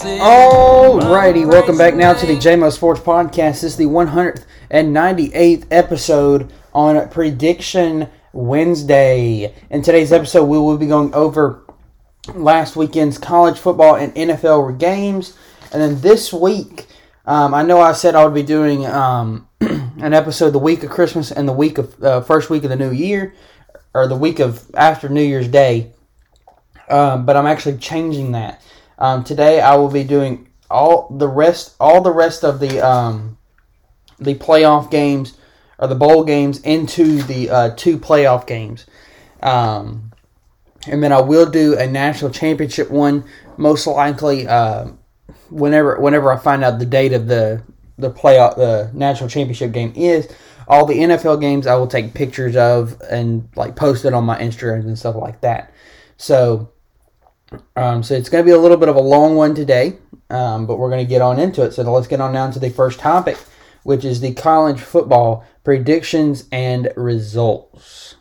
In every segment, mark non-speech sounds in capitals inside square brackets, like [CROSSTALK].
Alrighty, welcome back now to the JMO Sports Podcast. This is the 198th episode on Prediction Wednesday. In today's episode, we will be going over last weekend's college football and NFL games. And then this week, um, I know I said I would be doing um, [CLEARS THROAT] an episode the week of Christmas and the week of uh, first week of the new year, or the week of after New Year's Day. Um, but I'm actually changing that. Um, today I will be doing all the rest, all the rest of the um, the playoff games or the bowl games into the uh, two playoff games. Um, and then I will do a national championship one, most likely uh, whenever whenever I find out the date of the the playoff the national championship game is. All the NFL games I will take pictures of and like post it on my Instagram and stuff like that. So, um, so it's going to be a little bit of a long one today, um, but we're going to get on into it. So let's get on down to the first topic, which is the college football predictions and results.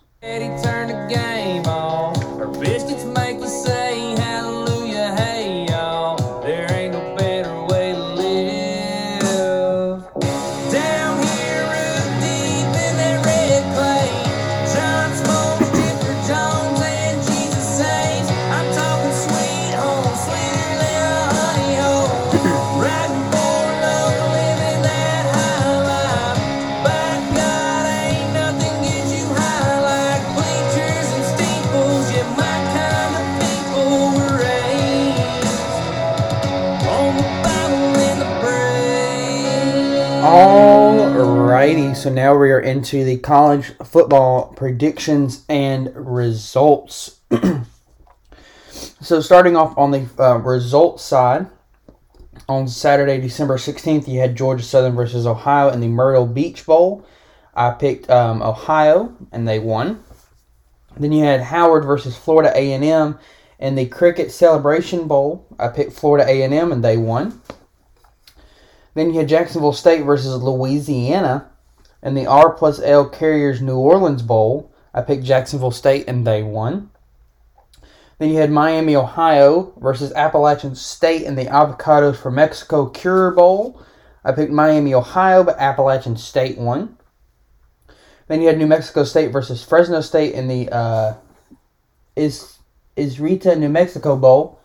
Alrighty, so now we are into the college football predictions and results. [CLEARS THROAT] so starting off on the uh, results side, on Saturday, December 16th, you had Georgia Southern versus Ohio in the Myrtle Beach Bowl. I picked um, Ohio, and they won. Then you had Howard versus Florida A&M in the Cricket Celebration Bowl. I picked Florida A&M, and they won. Then you had Jacksonville State versus Louisiana in the R plus L Carriers New Orleans Bowl. I picked Jacksonville State and they won. Then you had Miami, Ohio versus Appalachian State in the Avocados for Mexico Cure Bowl. I picked Miami, Ohio, but Appalachian State won. Then you had New Mexico State versus Fresno State in the uh, is Isrita, New Mexico Bowl.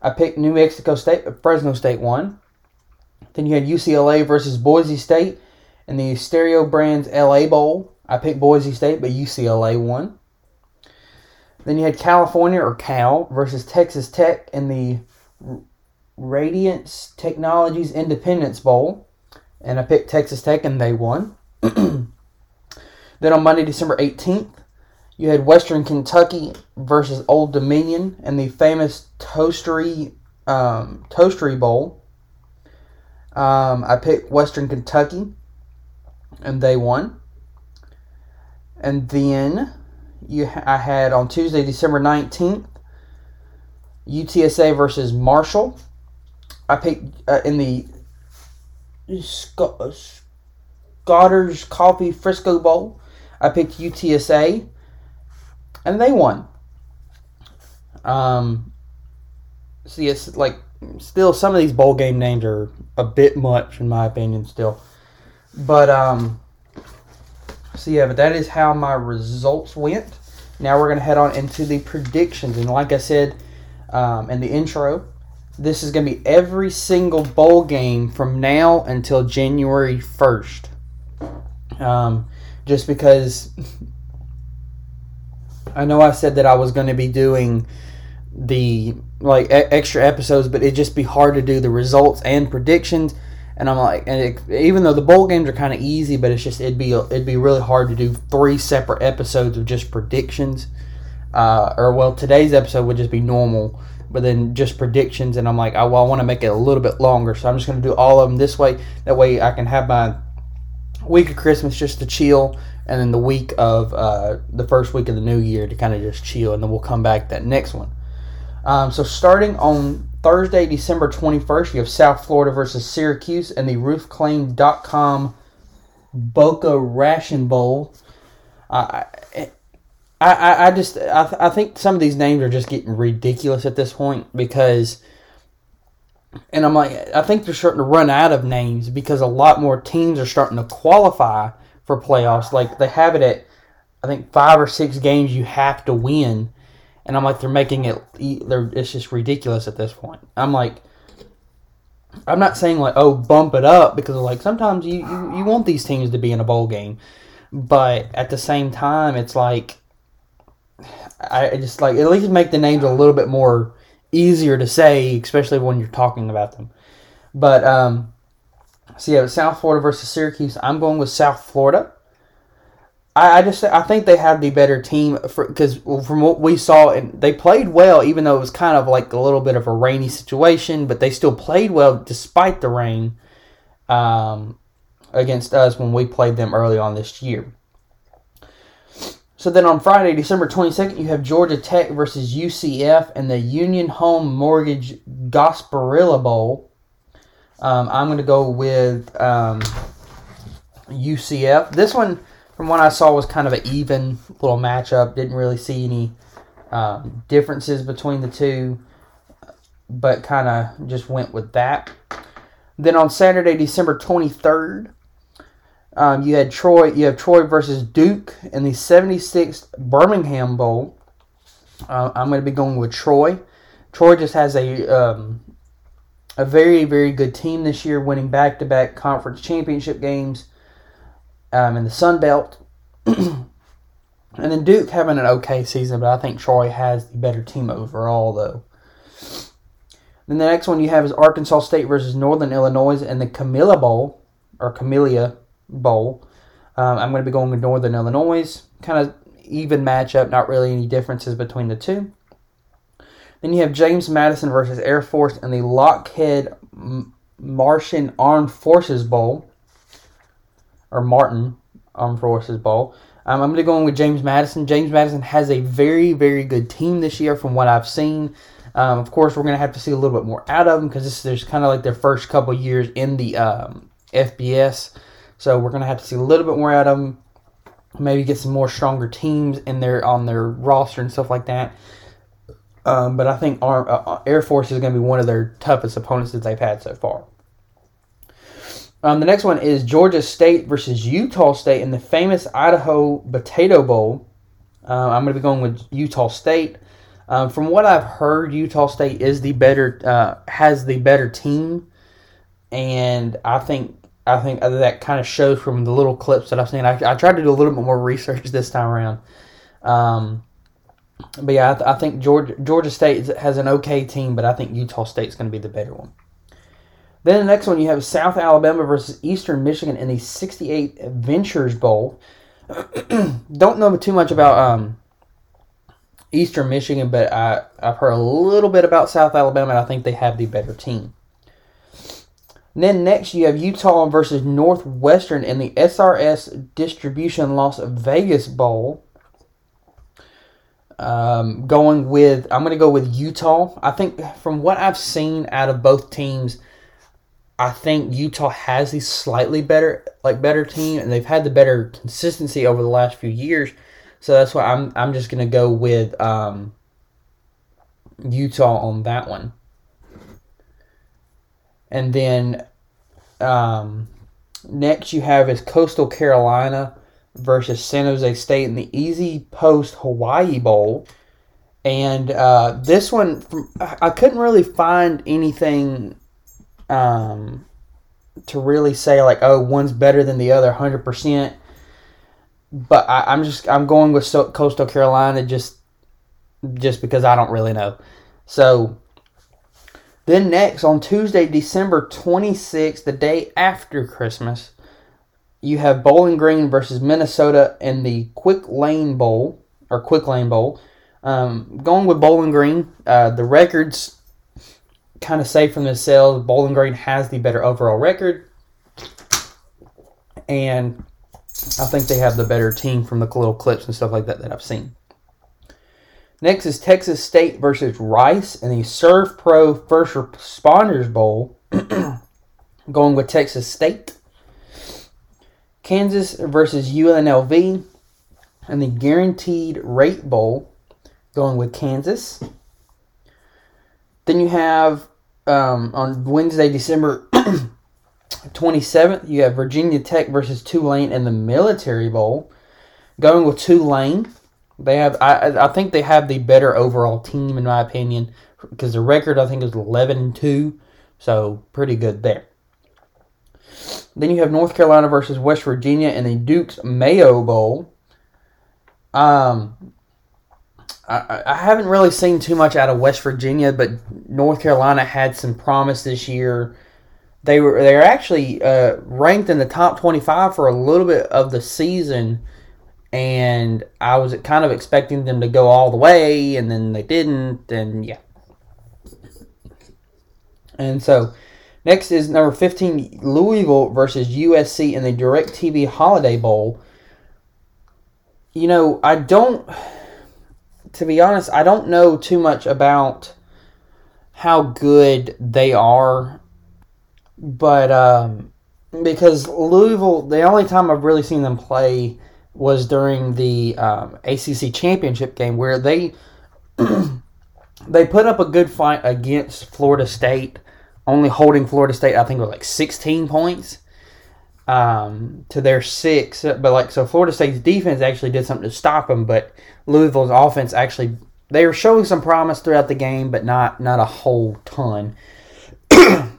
I picked New Mexico State, but Fresno State won. Then you had UCLA versus Boise State in the Starco Brands LA Bowl. I picked Boise State, but UCLA won. Then you had California or Cal versus Texas Tech in the Radiance Technologies Independence Bowl. And I picked Texas Tech and they won. [CLEARS THROAT] then on Monday, December 18th, you had Western Kentucky versus Old Dominion in the famous Toastery um, Toastery Bowl. Um, I picked Western Kentucky, and they won. And then you, I had on Tuesday, December nineteenth, UTSA versus Marshall. I picked uh, in the Sc- Scooter's Coffee Frisco Bowl. I picked UTSA, and they won. Um, see, it's like still some of these bowl game names are a bit much in my opinion still. But um so yeah but that is how my results went. Now we're to head on into the predictions. And like i said um, in the intro this is to be every single bowl game from now until january 1st um, just because [LAUGHS] i know i said that i was to be doing the like e- extra episodes, but it'd just be hard to do the results and predictions. And I'm like, and it, even though the bowl games are kind of easy, but it's just it'd be it'd be really hard to do three separate episodes of just predictions. Uh, or well, today's episode would just be normal, but then just predictions. And I'm like, oh, well, I want to make it a little bit longer, so I'm just going to do all of them this way. That way, I can have my week of Christmas just to chill, and then the week of uh, the first week of the new year to kind of just chill, and then we'll come back that next one. Um, so starting on Thursday, December 21st, you have South Florida versus Syracuse and the roofclaim.com Boca Raton Bowl. I- I, I, just I, I think some of these names are just getting ridiculous at this point because and I'm like I think they're starting to run out of names because a lot more teams are starting to qualify for playoffs like they have it at I think five or six games you have to win and I'm like they're making it they're it's just ridiculous at this point I'm like I'm not saying like oh bump it up because like sometimes you, you, you want these teams to be in a bowl game but at the same time it's like I just like at least make the names a little bit more easier to say, especially when you're talking about them. But um, so yeah, South Florida versus Syracuse. I'm going with South Florida. I, I just I think they have the better team because from what we saw, and they played well, even though it was kind of like a little bit of a rainy situation, but they still played well despite the rain um, against us when we played them early on this year. So then on Friday, December 22nd, you have Georgia Tech versus UCF and the Union Home Mortgage Gasparilla Bowl. Um, I'm going to go with um, UCF. This one, from what I saw, was kind of an even little matchup. Didn't really see any um, differences between the two, but kind of just went with that. Then on Saturday, December 23rd, um, you had Troy. You have Troy versus Duke in the 76th Birmingham Bowl. Uh, I'm going to be going with Troy. Troy just has a um, a very very good team this year, winning back to back conference championship games um, in the Sun Belt. [CLEARS THROAT] and then Duke having an okay season, but I think Troy has the better team overall, though. Then the next one you have is Arkansas State versus Northern Illinois in the Camilla Bowl, or Camellia Bowl. Um, I'm going to be going with Northern Illinois. Kind of even matchup, not really any differences between the two. Then you have James Madison versus Air Force in the Lockheed Martian Armed Forces Bowl, or Martin Armed Forces Bowl. Um, I'm going to go in with James Madison. James Madison has a very, very good team this year from what I've seen. Um, of course, we're going to have to see a little bit more out of them because this is kind of like their first couple years in the um, FBS. So we're going to have to see a little bit more out of them. Maybe get some more stronger teams in their on their roster and stuff like that. Um, but I think our, uh, Air Force is going to be one of their toughest opponents that they've had so far. Um, the next one is Georgia State versus Utah State in the famous Idaho Potato Bowl. Uh, I'm going to be going with Utah State. Um, from what I've heard, Utah State is the better uh, has the better team, and I think I think that kind of shows from the little clips that I've seen. I, I tried to do a little bit more research this time around. Um, but yeah, I, th- I, think Georgia, Georgia State has an okay team, but I think Utah State's going to be the better one. Then the next one, you have South Alabama versus Eastern Michigan in the 68 Ventures Bowl. [CLEARS THROAT] Don't know too much about um, Eastern Michigan, but I, I've heard a little bit about South Alabama, and I think they have the better team. And then next you have Utah versus Northwestern in the SRS Distribution Las Vegas Bowl. Um, going with I'm going to go with Utah. I think from what I've seen out of both teams, I think Utah has the slightly better like better team, and they've had the better consistency over the last few years. So that's why I'm I'm just to go with um, Utah on that one. And then um, next you have is Coastal Carolina versus San Jose State in the Easy Post Hawaii Bowl. And uh, this one, I couldn't really find anything um, to really say like, oh, one's better than the other, hundred percent. But I, am just I'm going with Coastal Carolina just just because I don't really know. So then next on Tuesday, December 26th, the day after Christmas, you have Bowling Green versus Minnesota in the Quick Lane Bowl or Quick Lane Bowl. Um, going with Bowling Green, uh, the records kind of say from the themselves. Bowling Green has the better overall record, and I think they have the better team from the little clips and stuff like that that I've seen. Next is Texas State versus Rice in the SERVPRO First Responders Bowl. [CLEARS THROAT] Going with Texas State. Kansas versus UNLV. in the Guaranteed Rate Bowl, going with Kansas. Then you have um, on Wednesday, December [CLEARS THROAT] 27th, you have Virginia Tech versus Tulane in the Military Bowl. Going with Tulane. They have, I, I think they have the better overall team in my opinion, because the record I think is eleven and two, so pretty good there. Then you have North Carolina versus West Virginia in the Duke's Mayo Bowl. Um, I, I haven't really seen too much out of West Virginia, but North Carolina had some promise this year. They were they're actually uh, ranked in the top twenty five for a little bit of the season and I was kind of expecting them to go all the way, and then they didn't, and yeah. And so, next is number 15, Louisville versus USC in the DirecTV Holiday Bowl. You know, I don't, to be honest, I don't know too much about how good they are, but, um, because Louisville, the only time I've really seen them play was during the um, ACC championship game where they [CLEARS THROAT] they put up a good fight against Florida State, only holding Florida State I think was like 16 points um, to their six. But like so, Florida State's defense actually did something to stop them, but Louisville's offense actually they were showing some promise throughout the game, but not not a whole ton. [CLEARS THROAT] and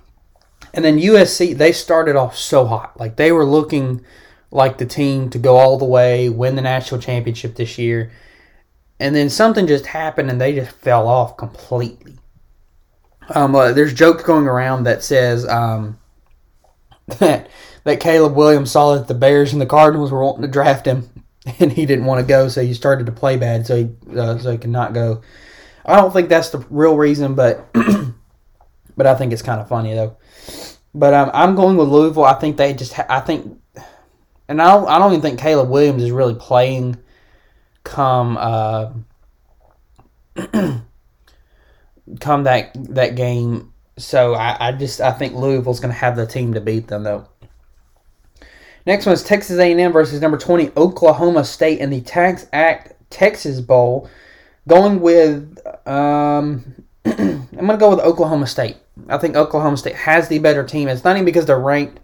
then USC they started off so hot, like they were looking like the team to go all the way, win the national championship this year. And then something just happened and they just fell off completely. Um, uh, there's jokes going around that says um, [LAUGHS] that that Caleb Williams saw that the Bears and the Cardinals were wanting to draft him, [LAUGHS] and he didn't want to go, so he started to play bad, so he uh, so he could not go. I don't think that's the real reason, but [CLEARS THROAT] but I think it's kind of funny though. But um, I'm going with Louisville. I think they just ha- I think and I don't, I don't even think Caleb Williams is really playing come uh, [CLEARS THROAT] come that that game. So I, I just I think Louisville's going to have the team to beat them though. Next one is Texas A&M versus number 20 Oklahoma State in the Tax Act Texas Bowl. Going with um, [CLEARS THROAT] I'm going to go with Oklahoma State. I think Oklahoma State has the better team. It's not even because they're ranked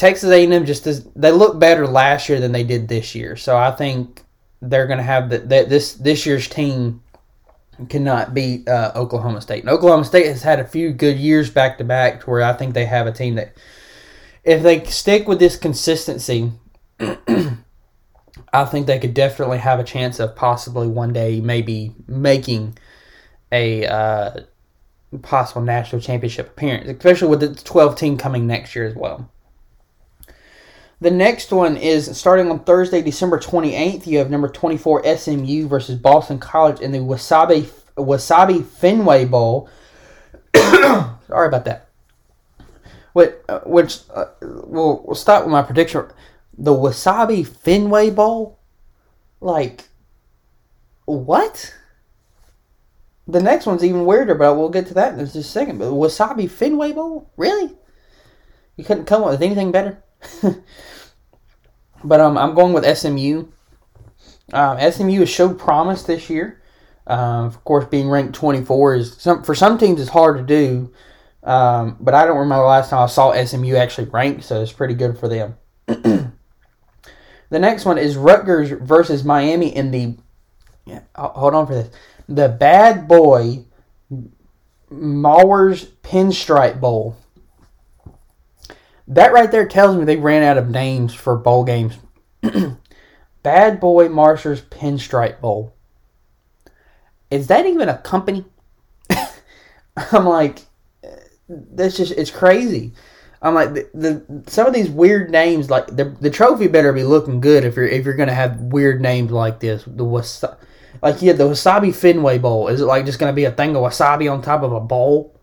Texas A&M just does, they look better last year than they did this year. So I think they're going to have that this this year's team cannot beat uh, Oklahoma State. And Oklahoma State has had a few good years back to back to where I think they have a team that if they stick with this consistency [CLEARS THROAT] I think they could definitely have a chance of possibly one day maybe making a uh, possible national championship appearance, especially with the 12 team coming next year as well. The next one is starting on Thursday, December 28th. You have number 24 SMU versus Boston College in the Wasabi Wasabi Fenway Bowl. [COUGHS] Sorry about that. Which, uh, which uh, we'll, we'll start with my prediction. The Wasabi Fenway Bowl? Like, what? The next one's even weirder, but we'll get to that in just a second. But Wasabi Fenway Bowl? Really? You couldn't come up with anything better? [LAUGHS] but um, I'm going with SMU. Um, SMU has showed promise this year. Um, of course, being ranked 24 is some for some teams it's hard to do. Um, but I don't remember the last time I saw SMU actually ranked, so it's pretty good for them. [CLEARS THROAT] the next one is Rutgers versus Miami in the. Yeah, hold on for this. The Bad Boy Mowers Pinstripe Bowl. That right there tells me they ran out of names for bowl games. [CLEARS THROAT] Bad Boy Marshall's Pinstripe Bowl. Is that even a company? [LAUGHS] I'm like, that's just it's crazy. I'm like the, the some of these weird names like the the trophy better be looking good if you're if you're gonna have weird names like this. The wasabi, like yeah, the wasabi Fenway Bowl. Is it like just gonna be a thing of wasabi on top of a bowl?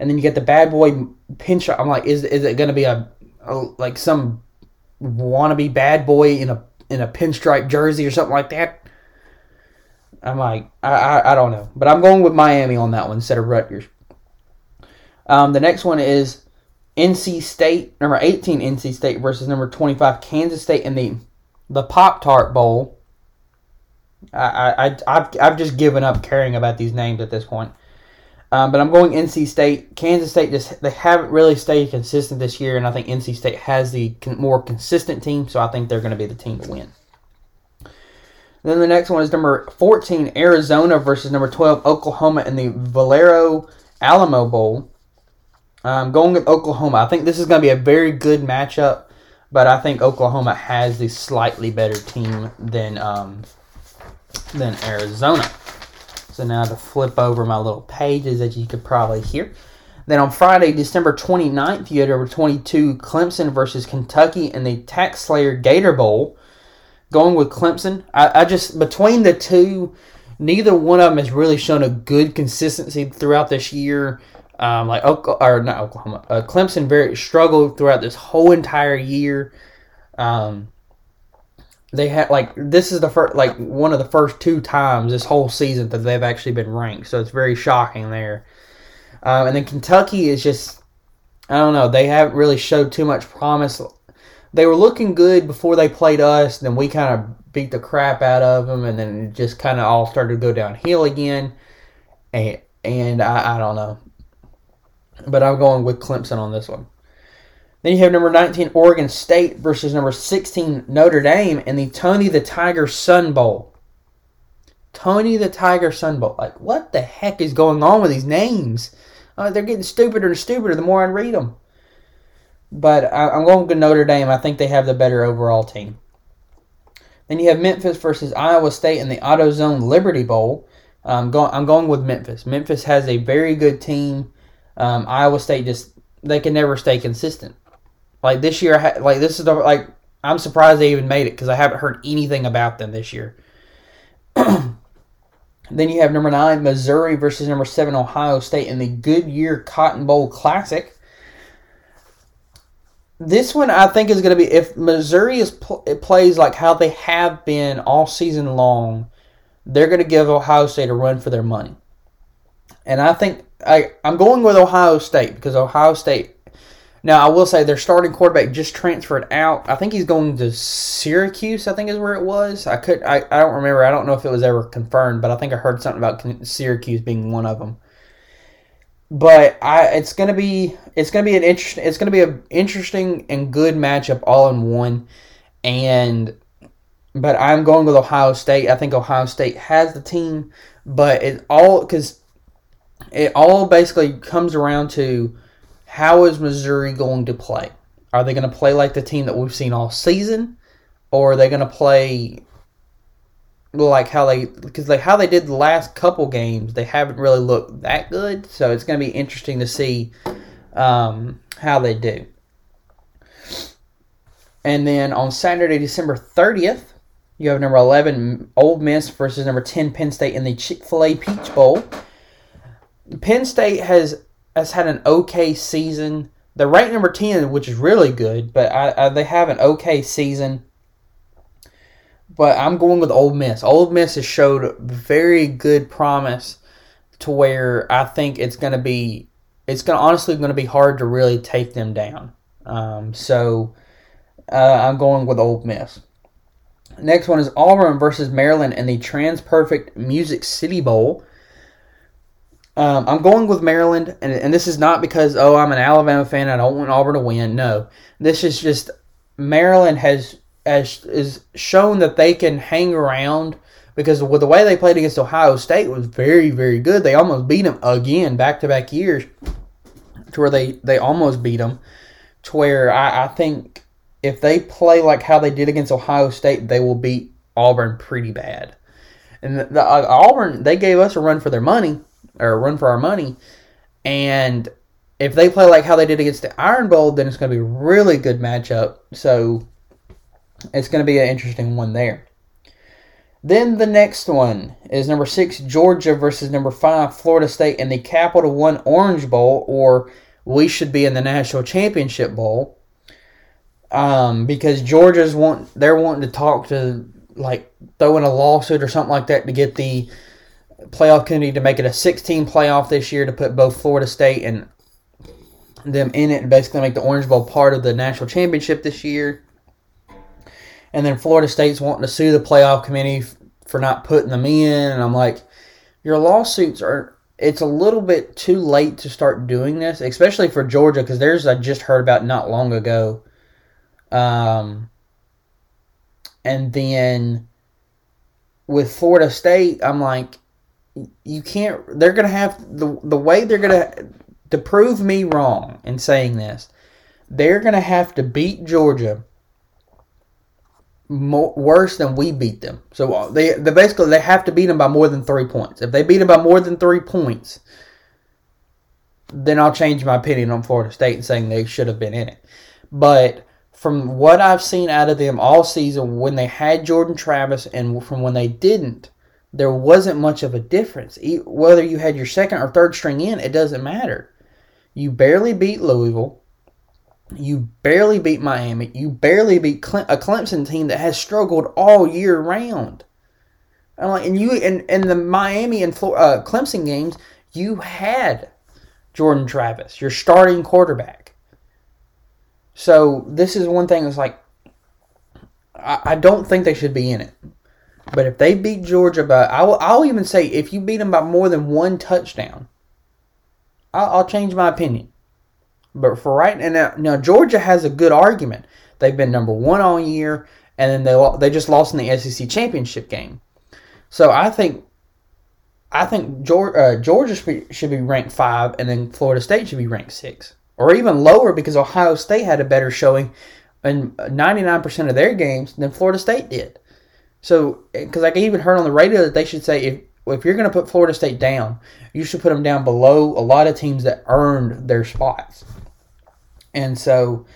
and then you get the bad boy pinch. I'm like, is is it gonna be a, a like some wannabe bad boy in a in a pinstripe jersey or something like that? I'm like, I, I, I don't know, but I'm going with Miami on that one instead of Rutgers. Um, the next one is NC State, number 18 NC State versus number 25 Kansas State in the the Pop Tart Bowl. I, I, I've, I've just given up caring about these names at this point. Um, but I'm going NC State. Kansas State just they haven't really stayed consistent this year, and I think NC State has the con- more consistent team, so I think they're going to be the team to win. Then the next one is number 14, Arizona versus number 12, Oklahoma in the Valero Alamo Bowl. I'm going with Oklahoma. I think this is going to be a very good matchup, but I think Oklahoma has the slightly better team than um, than Arizona. So now to flip over my little pages that you could probably hear. Then on Friday, December 29th, you had number 22 Clemson versus Kentucky in the Tax Slayer Gator Bowl. Going with Clemson. I, I just, between the two, neither one of them has really shown a good consistency throughout this year. Um, like or not Oklahoma, uh, Clemson very struggled throughout this whole entire year. Um, they had like this is the first like one of the first two times this whole season that they've actually been ranked, so it's very shocking there. Um, and then Kentucky is just I don't know they haven't really showed too much promise. They were looking good before they played us, then we kind of beat the crap out of them, and then it just kind of all started to go downhill again. And and I, I don't know but I'm going with Clemson on this one. Then you have number 19 Oregon State versus number 16 Notre Dame in the Tony the Tiger Sun Bowl. Tony the Tiger Sun Bowl. Like, what the heck is going on with these names? Uh, they're getting stupider and stupider the more I read them. But I, am going with Notre Dame. I think they have the better overall team. Then you have Memphis versus Iowa State in the AutoZone Liberty Bowl. I'm going, I'm going with Memphis. Memphis has a very good team. Um, Iowa State just they can never stay consistent. Like this year, like this is the like I'm surprised they even made it because I haven't heard anything about them this year. [CLEARS THROAT] then you have number nine Missouri versus number seven Ohio State in the Goodyear Cotton Bowl Classic. This one I think is going to be if Missouri is pl- plays like how they have been all season long, they're going to give Ohio State a run for their money. And I think I, I'm going with Ohio State because Ohio State. Now I will say their starting quarterback just transferred out. I think he's going to Syracuse. I think is where it was. I could. I, I don't remember. I don't know if it was ever confirmed, but I think I heard something about Syracuse being one of them. But I, it's gonna be it's gonna be an interesting it's gonna be an interesting and good matchup all in one, and but I'm going with Ohio State. I think Ohio State has the team, but it all because it all basically comes around to how is Missouri going to play? Are they going to play like the team that we've seen all season, or are they going to play like how they because like how they did the last couple games? They haven't really looked that good, so it's going to be interesting to see um, how they do. And then on Saturday, December thirtieth, you have number eleven Ole Miss versus number ten Penn State in the Chick Fil A Peach Bowl. Penn State has has had an okay season. They're ranked number ten, which is really good, but I, I, they have an okay season. But I'm going with Ole Miss. Ole Miss has showed very good promise to where I think it's going to be. It's going to honestly going to be hard to really take them down. Um, so uh, I'm going with Ole Miss. Next one is Auburn versus Maryland in the TransPerfect Music City Bowl. Um, I'm going with Maryland, and, and this is not because oh I'm an Alabama fan. I don't want Auburn to win. No, this is just Maryland has has is shown that they can hang around because with the way they played against Ohio State was very very good. They almost beat them again back to back years, to where they they almost beat them. To where I, I think if they play like how they did against Ohio State, they will beat Auburn pretty bad. And the, the uh, Auburn they gave us a run for their money or run for our money. And if they play like how they did against the Iron Bowl, then it's going to be a really good matchup. So it's going to be an interesting one there. Then the next one is number six Georgia versus number five Florida State in the Capital One Orange Bowl, or we should be in the National Championship Bowl. Um, because Georgia's want they're wanting to talk to like throw in a lawsuit or something like that to get the playoff opportunity to make it a 16 playoff this year to put both Florida State and them in it and basically make the Orange Bowl part of the national championship this year. and then Florida State's wanting to sue the playoff committee for not putting them in, and I'm like, your lawsuits are. It's a little bit too late to start doing this, especially for Georgia, because there's I just heard about not long ago. Um, and then with Florida State, I'm like, you can't. They're gonna have the the way they're gonna to prove me wrong in saying this. They're gonna have to beat Georgia more, worse than we beat them. So uh, they they basically they have to beat them by more than three points. If they beat them by more than three points, then I'll change my opinion on Florida State and saying they should have been in it. But from what I've seen out of them all season, when they had Jordan Travis and from when they didn't, there wasn't much of a difference. Whether you had your second or third string in, it doesn't matter. You barely beat Louisville. You barely beat Miami. You barely beat Cle- a Clemson team that has struggled all year round. I'm like, and you in, in the Miami and uh, Clemson games, you had Jordan Travis, your starting quarterback. So this is one thing that's like, I, I don't think they should be in it. But if they beat Georgia by, I'll, I'll even say if you beat them by more than one touchdown, I'll, I'll change my opinion. But for right now, now Georgia has a good argument. They've been number one all year, and then they they just lost in the SEC championship game. So I think I think Georgia, uh, Georgia should be, should be ranked five, and then Florida State should be ranked six, or even lower because Ohio State had a better showing in 99% of their games than Florida State did. So, because I even heard on the radio that they should say if if you're going to put Florida State down, you should put them down below a lot of teams that earned their spots. And so,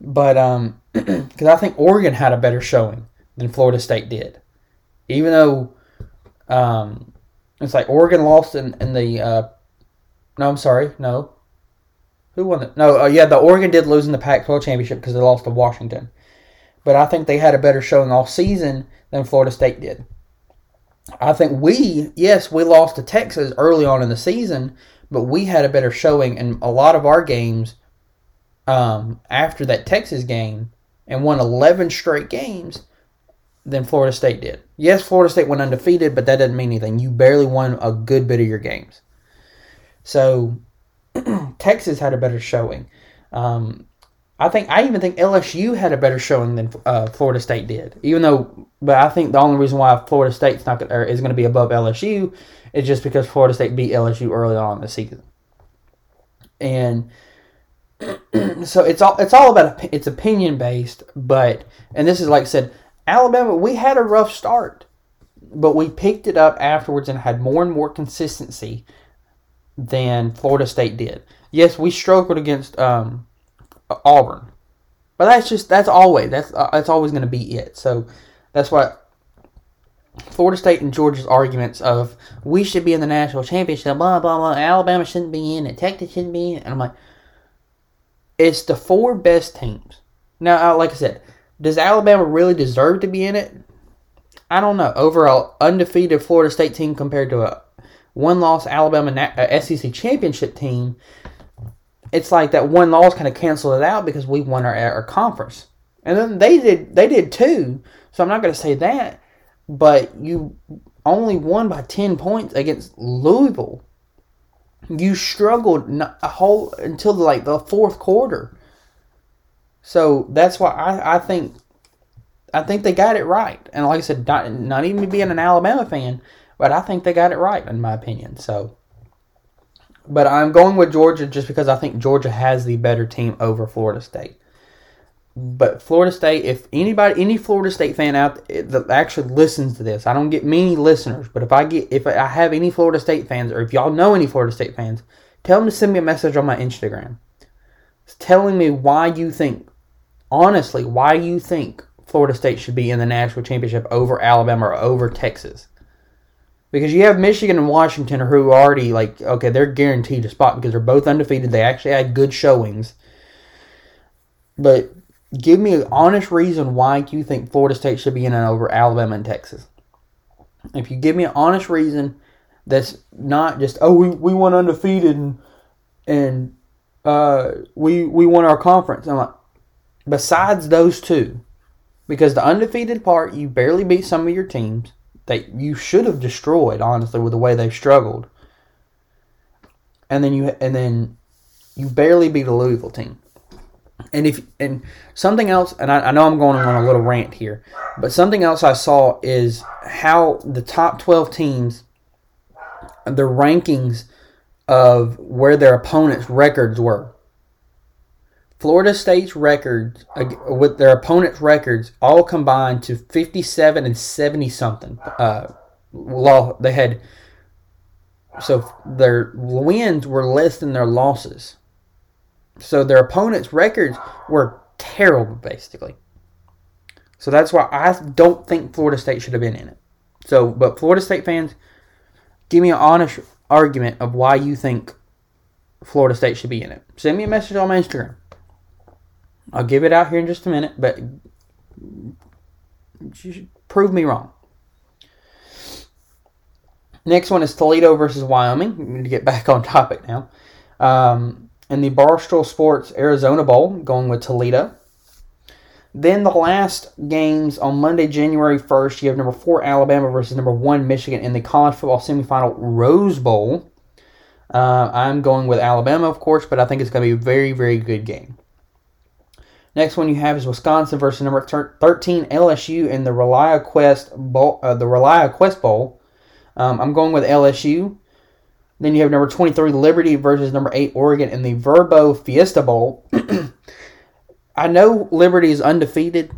but um, [CLEARS THROAT] because I think Oregon had a better showing than Florida State did, even though um, it's like Oregon lost in in the uh, no, I'm sorry, no. Who won it? No, uh, yeah, the Oregon did lose in the Pac-12 championship because they lost to Washington. But I think they had a better showing all season than Florida State did. I think we, yes, we lost to Texas early on in the season, but we had a better showing in a lot of our games um, after that Texas game and won 11 straight games than Florida State did. Yes, Florida State went undefeated, but that doesn't mean anything. You barely won a good bit of your games. So [CLEARS THROAT] Texas had a better showing. Um, I think I even think LSU had a better showing than uh, Florida State did. Even though, but I think the only reason why Florida State's not gonna, is going to be above LSU is just because Florida State beat LSU early on in the season. And [CLEARS THROAT] so it's all it's all about it's opinion based, but and this is like I said, Alabama. We had a rough start, but we picked it up afterwards and had more and more consistency than Florida State did. Yes, we struggled against um, Auburn, but that's just that's always that's uh, that's always going to be it. So that's why Florida State and Georgia's arguments of we should be in the national championship, blah blah blah. Alabama shouldn't be in it, Texas shouldn't be in it, and I'm like it's the four best teams. Now, like I said, does Alabama really deserve to be in it? I don't know. Overall, undefeated Florida State team compared to a one loss Alabama SEC championship team, it's like that one loss kind of canceled it out because we won our, our conference. And then they did they did too. So I'm not going to say that, but you only won by 10 points against Louisville you struggled a whole until like the fourth quarter. So that's why I, I think I think they got it right. And like I said, not, not even being an Alabama fan, but I think they got it right in my opinion. So but I'm going with Georgia just because I think Georgia has the better team over Florida State. But Florida State, if anybody, any Florida State fan out that actually listens to this, I don't get many listeners, but if I get, if I have any Florida State fans, or if y'all know any Florida State fans, tell them to send me a message on my Instagram, telling me why you think, honestly, why you think Florida State should be in the national championship over Alabama or over Texas. Because you have Michigan and Washington who are already like, okay, they're guaranteed a spot because they're both undefeated. They actually had good showings. But Give me an honest reason why you think Florida State should be in it over Alabama and Texas. If you give me an honest reason that's not just oh we, we went undefeated and and uh, we we won our conference. I'm like, besides those two, Because the undefeated part, you barely beat some of your teams that you should have destroyed, honestly, with the way they've struggled. And then you and then you barely beat a Louisville team. And if and something else, and I, I know I'm going on a little rant here, but something else I saw is how the top 12 teams, the rankings of where their opponents' records were. Florida State's records with their opponents' records all combined to 57 and 70 something. Uh, law they had so their wins were less than their losses. So their opponents' records were terrible, basically. So that's why I don't think Florida State should have been in it. So, but Florida State fans, give me an honest argument of why you think Florida State should be in it. Send me a message on my Instagram. I'll give it out here in just a minute, but prove me wrong. Next one is Toledo versus Wyoming. To get back [LAUGHS] on topic now. Um, in the Barstool Sports Arizona Bowl, going with Toledo. Then the last games on Monday, January 1st, you have number four Alabama versus number one Michigan in the college football semifinal Rose Bowl. Uh, I'm going with Alabama, of course, but I think it's going to be a very, very good game. Next one you have is Wisconsin versus number 13 LSU in the ReliaQuest Bowl. Uh, the ReliaQuest Bowl. Um, I'm going with LSU. Then you have number 23 Liberty versus number 8 Oregon in the Vrbo Fiesta Bowl. [CLEARS THROAT] I know Liberty is undefeated,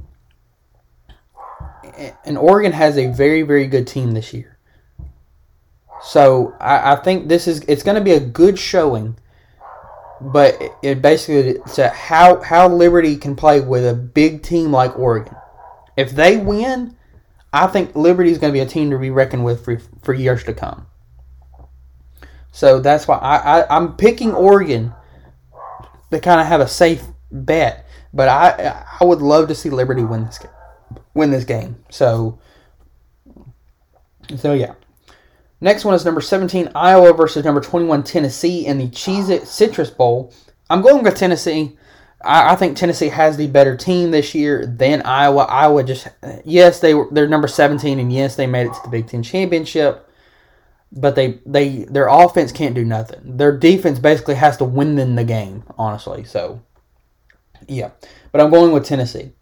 and Oregon has a very, very good team this year. So I, I think this is it's going to be a good showing but it basically said how how Liberty can play with a big team like Oregon. If they win, I think Liberty is going to be a team to be reckoned with for, for years to come. So that's why I, I I'm picking Oregon to kind of have a safe bet, but I I would love to see Liberty win this game, win this game. So so yeah. Next one is number 17, Iowa versus number 21, Tennessee in the Cheez It Citrus Bowl. I'm going with Tennessee. I, I, think Tennessee has the better team this year than Iowa. Iowa just, yes, they were, they're number 17, and yes, they made it to the Big Ten Championship, but they, they their offense can't do nothing. Their defense basically has to win them the game, honestly. So, yeah. But I'm going with Tennessee.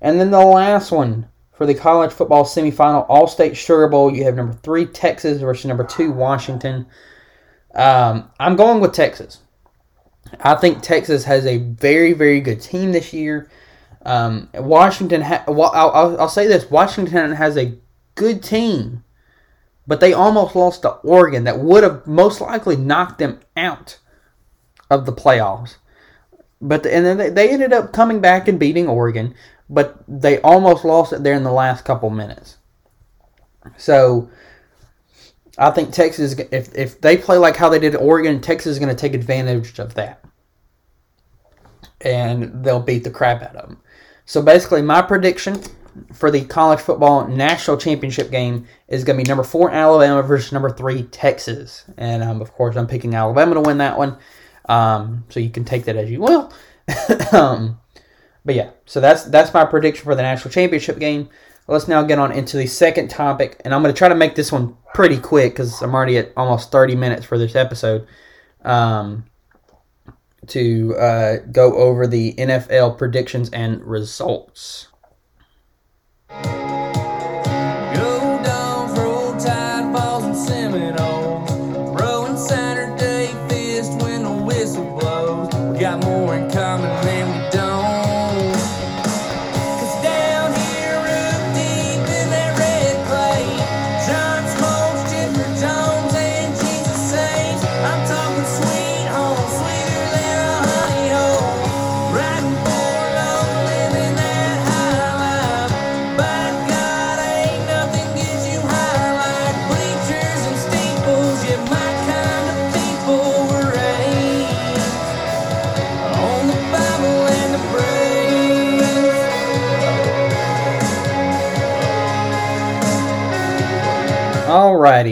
And then the last one, for the college football semifinal All State Sugar Bowl, you have number three Texas versus number two Washington. Um, I'm going with Texas. I think Texas has a very very good team this year. Um, Washington, ha- well, I'll, I'll say this: Washington has a good team, but they almost lost to Oregon. That would have most likely knocked them out of the playoffs. But the, and then they ended up coming back and beating Oregon but they almost lost it there in the last couple minutes. So I think Texas, if if they play like how they did Oregon, Texas is going to take advantage of that, and they'll beat the crap out of them. So basically, my prediction for the college football national championship game is going to be number four Alabama versus number three Texas, and um, of course I'm picking Alabama to win that one. Um, so you can take that as you will. [LAUGHS] um, but yeah, so that's that's my prediction for the national championship game. Let's now get on into the second topic, and I'm going to try to make this one pretty quick because I'm already at almost 30 minutes for this episode. Um, to uh, go over the NFL predictions and results.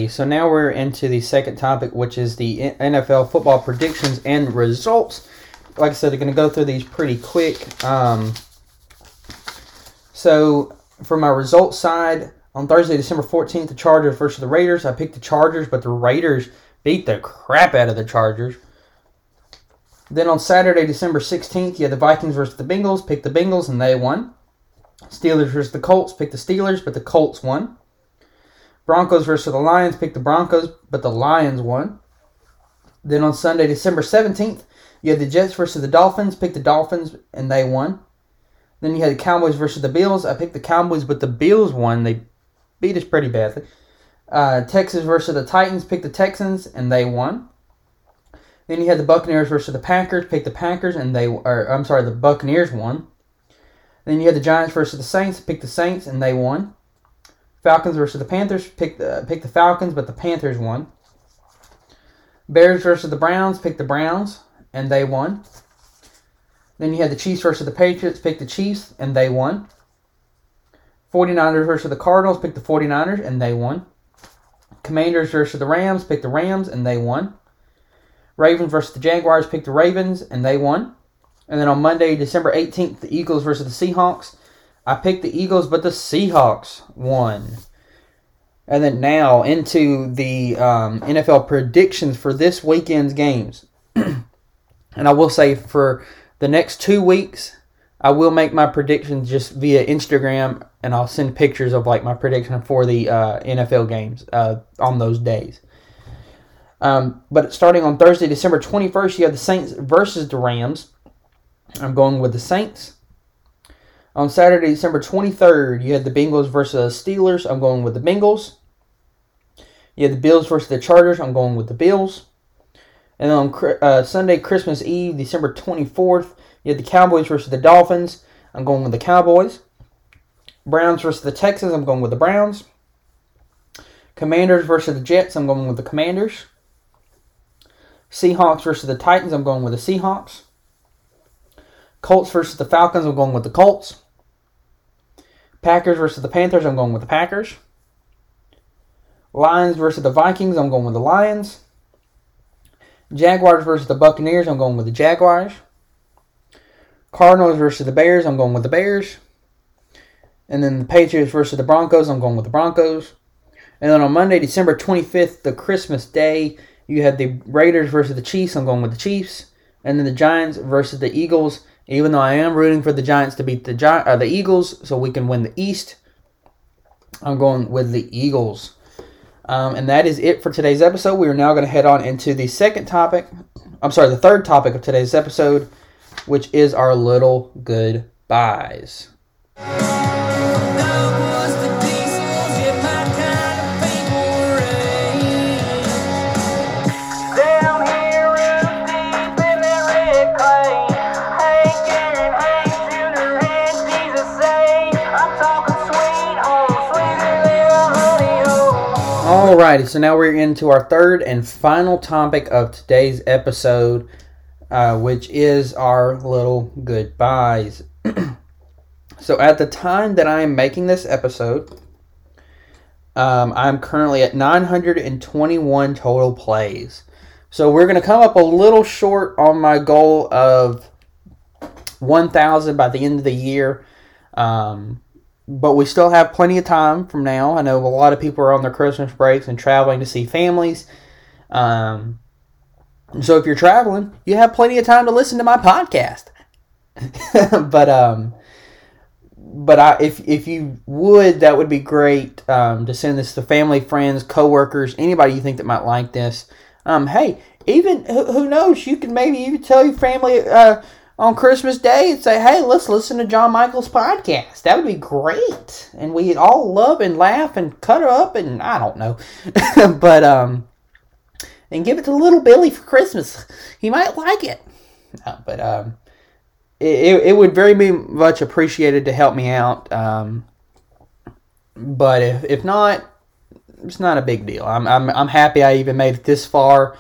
So now we're into the second topic, which is the NFL football predictions and results. Like I said, I'm going to go through these pretty quick. Um, So for my results side, on Thursday, December 14th, the Chargers versus the Raiders. I picked the Chargers, but the Raiders beat the crap out of the Chargers. Then on Saturday, December 16th, you had the Vikings versus the Bengals. Picked the Bengals, and they won. Steelers versus the Colts. Picked the Steelers, but the Colts won. Broncos versus the Lions. Picked the Broncos, but the Lions won. Then on Sunday, December 17th, you had the Jets versus the Dolphins. Picked the Dolphins, and they won. Then you had the Cowboys versus the Bills. I picked the Cowboys, but the Bills won. They beat us pretty badly. Uh, Texans versus the Titans. Picked the Texans, and they won. Then you had the Buccaneers versus the Packers. Picked the Packers, and they or I'm sorry, the Buccaneers won. Then you had the Giants versus the Saints. Picked the Saints, and they won. Falcons versus the Panthers. Picked the picked the Falcons, but the Panthers won. Bears versus the Browns. Picked the Browns, and they won. Then you had the Chiefs versus the Patriots. Picked the Chiefs, and they won. 49ers versus the Cardinals. Picked the 49ers, and they won. Commanders versus the Rams. Picked the Rams, and they won. Ravens versus the Jaguars. Picked the Ravens, and they won. And then on Monday, December 18th, the Eagles versus the Seahawks. I picked the Eagles, but the Seahawks won. And then now into the um, NFL predictions for this weekend's games. [CLEARS THROAT] and I will say for the next two weeks, I will make my predictions just via Instagram, and I'll send pictures of like my prediction for the uh, NFL games uh, on those days. Um, but starting on Thursday, December 21st, you have the Saints versus the Rams. I'm going with the Saints. On Saturday, December 23rd, you had the Bengals versus the Steelers. I'm going with the Bengals. You had the Bills versus the Chargers. I'm going with the Bills. And on uh, Sunday, Christmas Eve, December 24th, you had the Cowboys versus the Dolphins. I'm going with the Cowboys. Browns versus the Texans. I'm going with the Browns. Commanders versus the Jets. I'm going with the Commanders. Seahawks versus the Titans. I'm going with the Seahawks. Colts versus the Falcons. I'm going with the Colts. Packers versus the Panthers. I'm going with the Packers. Lions versus the Vikings. I'm going with the Lions. Jaguars versus the Buccaneers. I'm going with the Jaguars. Cardinals versus the Bears. I'm going with the Bears. And then the Patriots versus the Broncos. I'm going with the Broncos. And then on Monday, December 25th, the Christmas day, you had the Raiders versus the Chiefs. I'm going with the Chiefs. And then the Giants versus the Eagles. Even though I am rooting for the Giants to beat the Gi- uh, the Eagles so we can win the East, I'm going with the Eagles. Um, and that is it for today's episode. We are now going to head on into the second topic. I'm sorry, the third topic of today's episode, which is our little goodbyes. Alrighty, so now we're into our third and final topic of today's episode, uh, which is our little goodbyes. [CLEARS THROAT] so at the time that I am making this episode, um, I'm currently at 921 total plays. So we're going to come up a little short on my goal of 1,000 by the end of the year. Um, but we still have plenty of time from now. I know a lot of people are on their Christmas breaks and traveling to see families. Um, so if you're traveling, you have plenty of time to listen to my podcast. [LAUGHS] but um, but I, if if you would, that would be great um, to send this to family, friends, coworkers, anybody you think that might like this. Um, hey, even who, who knows? You can maybe even tell your family uh, on Christmas Day and say, "Hey, let's listen to John Michael's podcast." That would be great, and we'd all love and laugh and cut her up, and I don't know, [LAUGHS] but um, and give it to little Billy for Christmas. He might like it. No, but um, it, it would very be much appreciated to help me out. Um, but if, if not, it's not a big deal. I'm, I'm, I'm happy I even made it this far.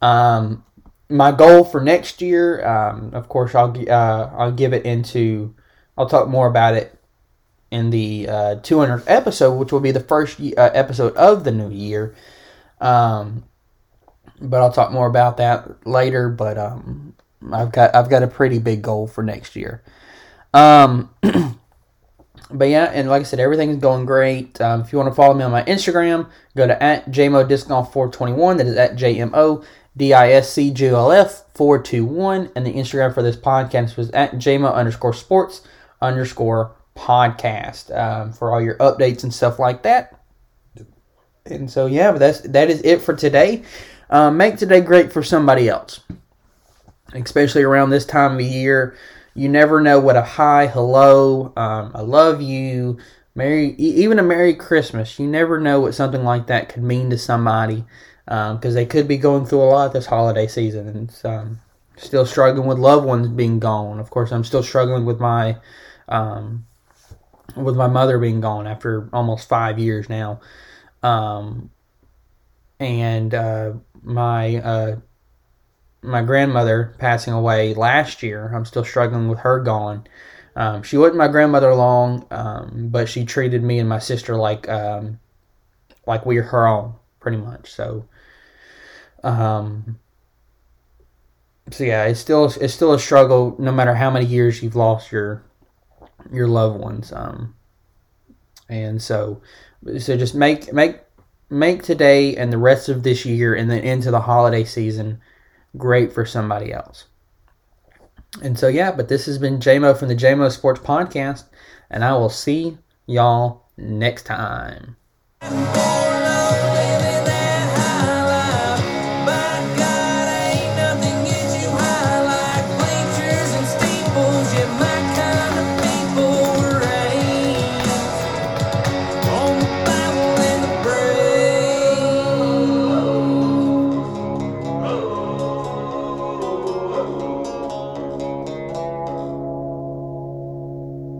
Um, my goal for next year, um, of course, I'll uh, I'll give it into. I'll talk more about it in the uh, 200th episode, which will be the first uh, episode of the new year. Um, but I'll talk more about that later. But um, I've got I've got a pretty big goal for next year. Um, [CLEARS THROAT] but yeah, and like I said, everything's going great. Um, if you want to follow me on my Instagram, go to at JMO Disc Golf 421. That is at JMO DISCGLF 421. And the Instagram for this podcast was at JMO underscore sports underscore podcast um, for all your updates and stuff like that. And so yeah, but that's that is it for today. Um, make today great for somebody else, especially around this time of year. You never know what a hi, hello, um, I love you, Merry, even a Merry Christmas. You never know what something like that could mean to somebody because um, they could be going through a lot this holiday season and um, still struggling with loved ones being gone. Of course, I'm still struggling with my um, with my mother being gone after almost five years now, um, and uh, my uh, my grandmother passing away last year. I'm still struggling with her gone. Um, she wasn't my grandmother long, um, but she treated me and my sister like like we are her own, pretty much. So, um, so yeah, it's still it's still a struggle, no matter how many years you've lost your your loved ones. Um, and so, so just make make make today and the rest of this year and then into the holiday season great for somebody else. And so, yeah, but this has been JMO from the JMO Sports Podcast, and I will see y'all next time.